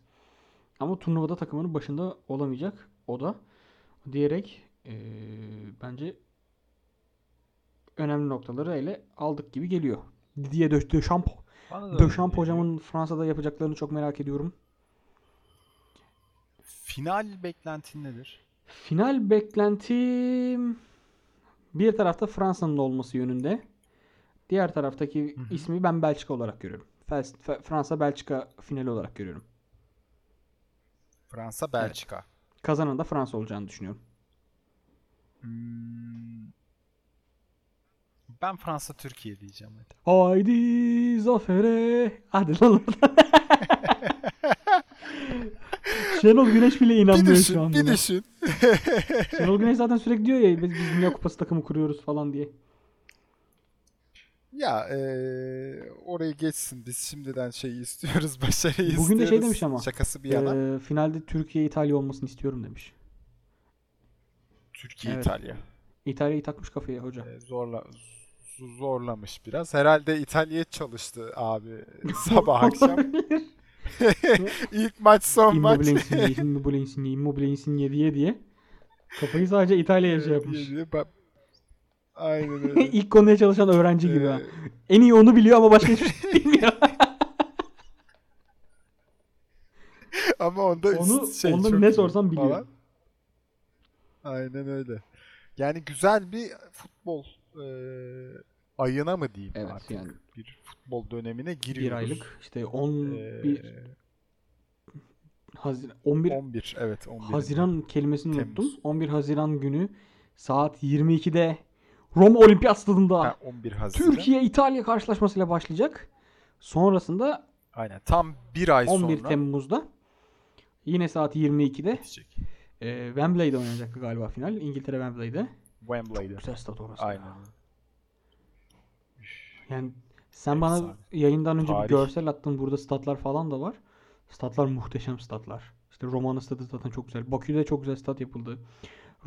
Ama turnuvada takımının başında olamayacak o da. Diyerek ee, bence önemli noktaları ele aldık gibi geliyor. Didier Desch- Deschamps. Deschamps hocamın Fransa'da yapacaklarını çok merak ediyorum. Final beklentin nedir? Final beklentim bir tarafta Fransa'nın olması yönünde. Diğer taraftaki Hı hı. ismi ben Belçika olarak görüyorum. Fransa Belçika finali olarak görüyorum. Fransa, Belçika. Kazanan da Fransa olacağını düşünüyorum. Hmm. Ben Fransa, Türkiye diyeceğim. hadi. Haydi zafere. Hadi lan. Şenol Güneş bile Bir inanmıyor düşün, şu an bir buna. düşün. Şenol Güneş zaten sürekli diyor ya biz, biz Dünya Kupası takımı kuruyoruz falan diye. Ya eee orayı geçsin. Biz şimdiden şeyi istiyoruz, başarıyı Bugün de şey istiyoruz. demiş ama, Şakası bir yana. Ee, finalde Türkiye İtalya olmasını istiyorum demiş. Türkiye, evet. İtalya. İtalya'yı takmış kafaya hoca. Ee, zorla zorlamış biraz. Herhalde İtalya'ya çalıştı abi sabah akşam. İlk maç son maç. Immobile Insigne, Immobile Insigne, Immobile Insigne diye diye. Kafayı sadece İtalya'ya şey yapmış. Aynen öyle. İlk konuya çalışan öğrenci gibi ha. Ee, En iyi onu biliyor ama başka hiçbir şey bilmiyor. Ama onda Onu- şey onda ne sorsam biliyor. falan. Aynen öyle. Yani güzel bir futbol e, ayına mı diyeyim Evet, artık. yani. Bir futbol dönemine giriyoruz. bir aylık işte 11 Ee, Haziran 11 11 evet 11. Haziran kelimesini Temmuz. unuttum. 11 Haziran günü saat 22'de Roma Olimpiyat Stadında Ha, 11 Haziran. Türkiye İtalya karşılaşmasıyla başlayacak. Sonrasında Aynen tam bir ay 11 sonra Temmuz'da yine saat 22'de bitecek. e, Wembley'de oynanacaktı galiba final. İngiltere Wembley'de. Wembley'de. Güzel stat orası. Aynen. ya. Yani sen bana Efsane. yayından önce Tarih. bir görsel attın. Burada statlar falan da var. Statlar muhteşem statlar. İşte Roma'nın stadı zaten çok güzel. Bakü'de çok güzel stat yapıldı.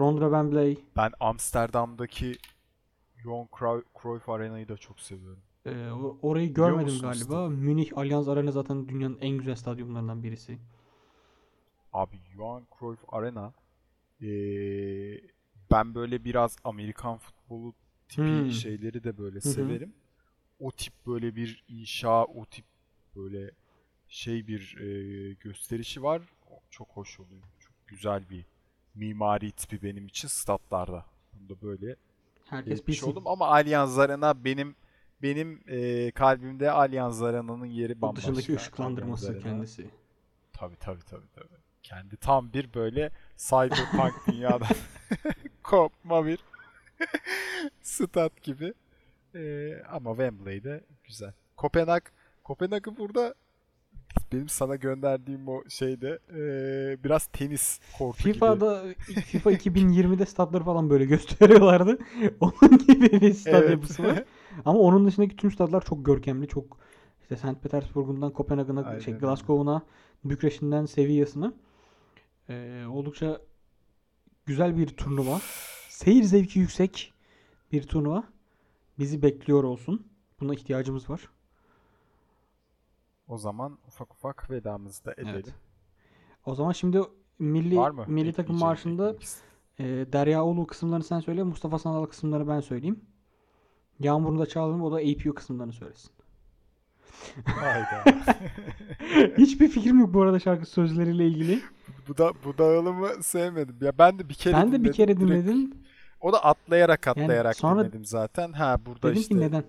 Londra Wembley. Ben Amsterdam'daki Johan Cruyff, Arena'yı da çok seviyorum. e, o- orayı görmedim galiba. stadı? Münih Allianz Arena zaten dünyanın en güzel stadyumlarından birisi. Abi Johan Cruyff Arena eee, ben böyle biraz Amerikan futbolu tipi Hmm. şeyleri de böyle hı. severim. O tip böyle bir inşa, o tip böyle şey bir eee, gösterişi var. Çok hoş oluyor. Çok güzel bir mimari tipi benim için statlarda. Bunu da böyle Herkes belirtmiş bilsin. oldum ama Allianz Arena benim benim eee, kalbimde Allianz Arena'nın yeri bambaşka. dışındaki ışıklandırması Allianz Arena. kendisi. Tabii tabii tabii tabii. Kendi tam bir böyle cyberpunk dünyadan kopma bir stat gibi. Ee, ama Wembley'de güzel. Kopenhag Kopenhag'ı burada benim sana gönderdiğim o şeyde ee, biraz tenis kortu gibi. FIFA'da FIFA 2020'de statları falan böyle gösteriyorlardı. Onun gibi bir stat Evet. yapısı var. Ama onun dışındaki tüm stadlar çok görkemli. Çok işte St. Petersburg'undan Kopenhag'ına, şey. Glasgow'una, Bükreş'inden Sevilla'sına ee, oldukça güzel bir turnuva. Seyir zevki yüksek bir turnuva. Bizi bekliyor olsun. Buna ihtiyacımız var. O zaman ufak ufak vedamızı da edelim. Evet. O zaman şimdi milli Var mı? milli takım ekleyeceğin, marşında e, Derya Ulu kısımlarını sen söyle. Mustafa Sandal kısımları ben söyleyeyim. Yağmur'u da çağıralım. O da APU kısımlarını söylesin. Hayda. Hiçbir fikrim yok bu arada şarkı sözleriyle ilgili. bu da bu dağılımı sevmedim. Ya ben de bir kere ben de bir dinledim, kere direkt- dinledim. O da atlayarak atlayarak sonra dinledim zaten. Ha burada Dedim işte ki neden?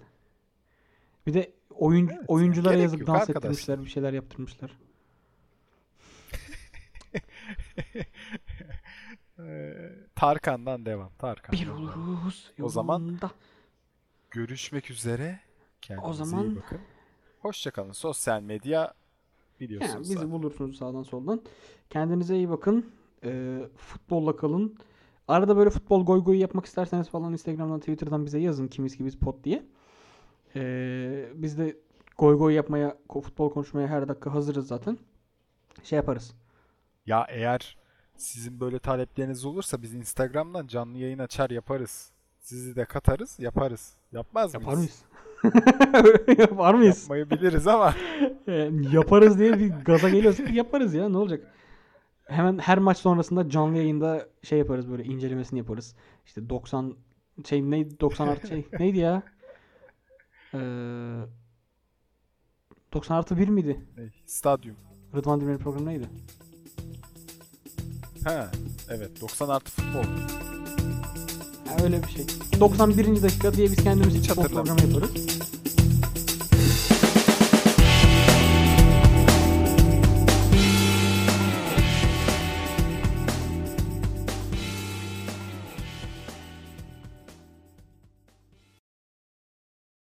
Bir de oyun Evet, oyunculara yazıp dans arkadaşlar. ettirmişler, bir şeyler yaptırmışlar. Tarkan'dan devam. Tarkan. Bir oluruz O zaman. Görüşmek üzere. Kendinize O zaman- iyi bakın. Hoşçakalın. Sosyal medya biliyorsunuz. Yani bizi zaten. bulursunuz sağdan soldan. Kendinize iyi bakın. Ee, futbolla kalın. Arada böyle futbol goy goy yapmak isterseniz falan Instagram'dan, Twitter'dan bize yazın kimiz ki biz pot diye. Ee, biz de goy goy yapmaya, futbol konuşmaya her dakika hazırız zaten. Şey yaparız. Ya eğer sizin böyle talepleriniz olursa biz Instagram'dan canlı yayın açar yaparız. Sizi de katarız yaparız. Yapmaz Yapar mıyız? Yapar mıyız? Yapmayı biliriz ama. Yani yaparız diye bir gaza geliyorsak yaparız ya ne olacak? Hemen her maç sonrasında canlı yayında şey yaparız böyle incelemesini yaparız. İşte 90 şey neydi 90 artı şey neydi ya? Ee, 90 artı 1 miydi? Ne, Stadyum. Rıdvan Demirel programı neydi? Ha, evet 90 artı futbol. Ha, öyle bir şey. 91. dakika diye biz kendimiz Hiç futbol hatırlamıyorum. programı yaparız.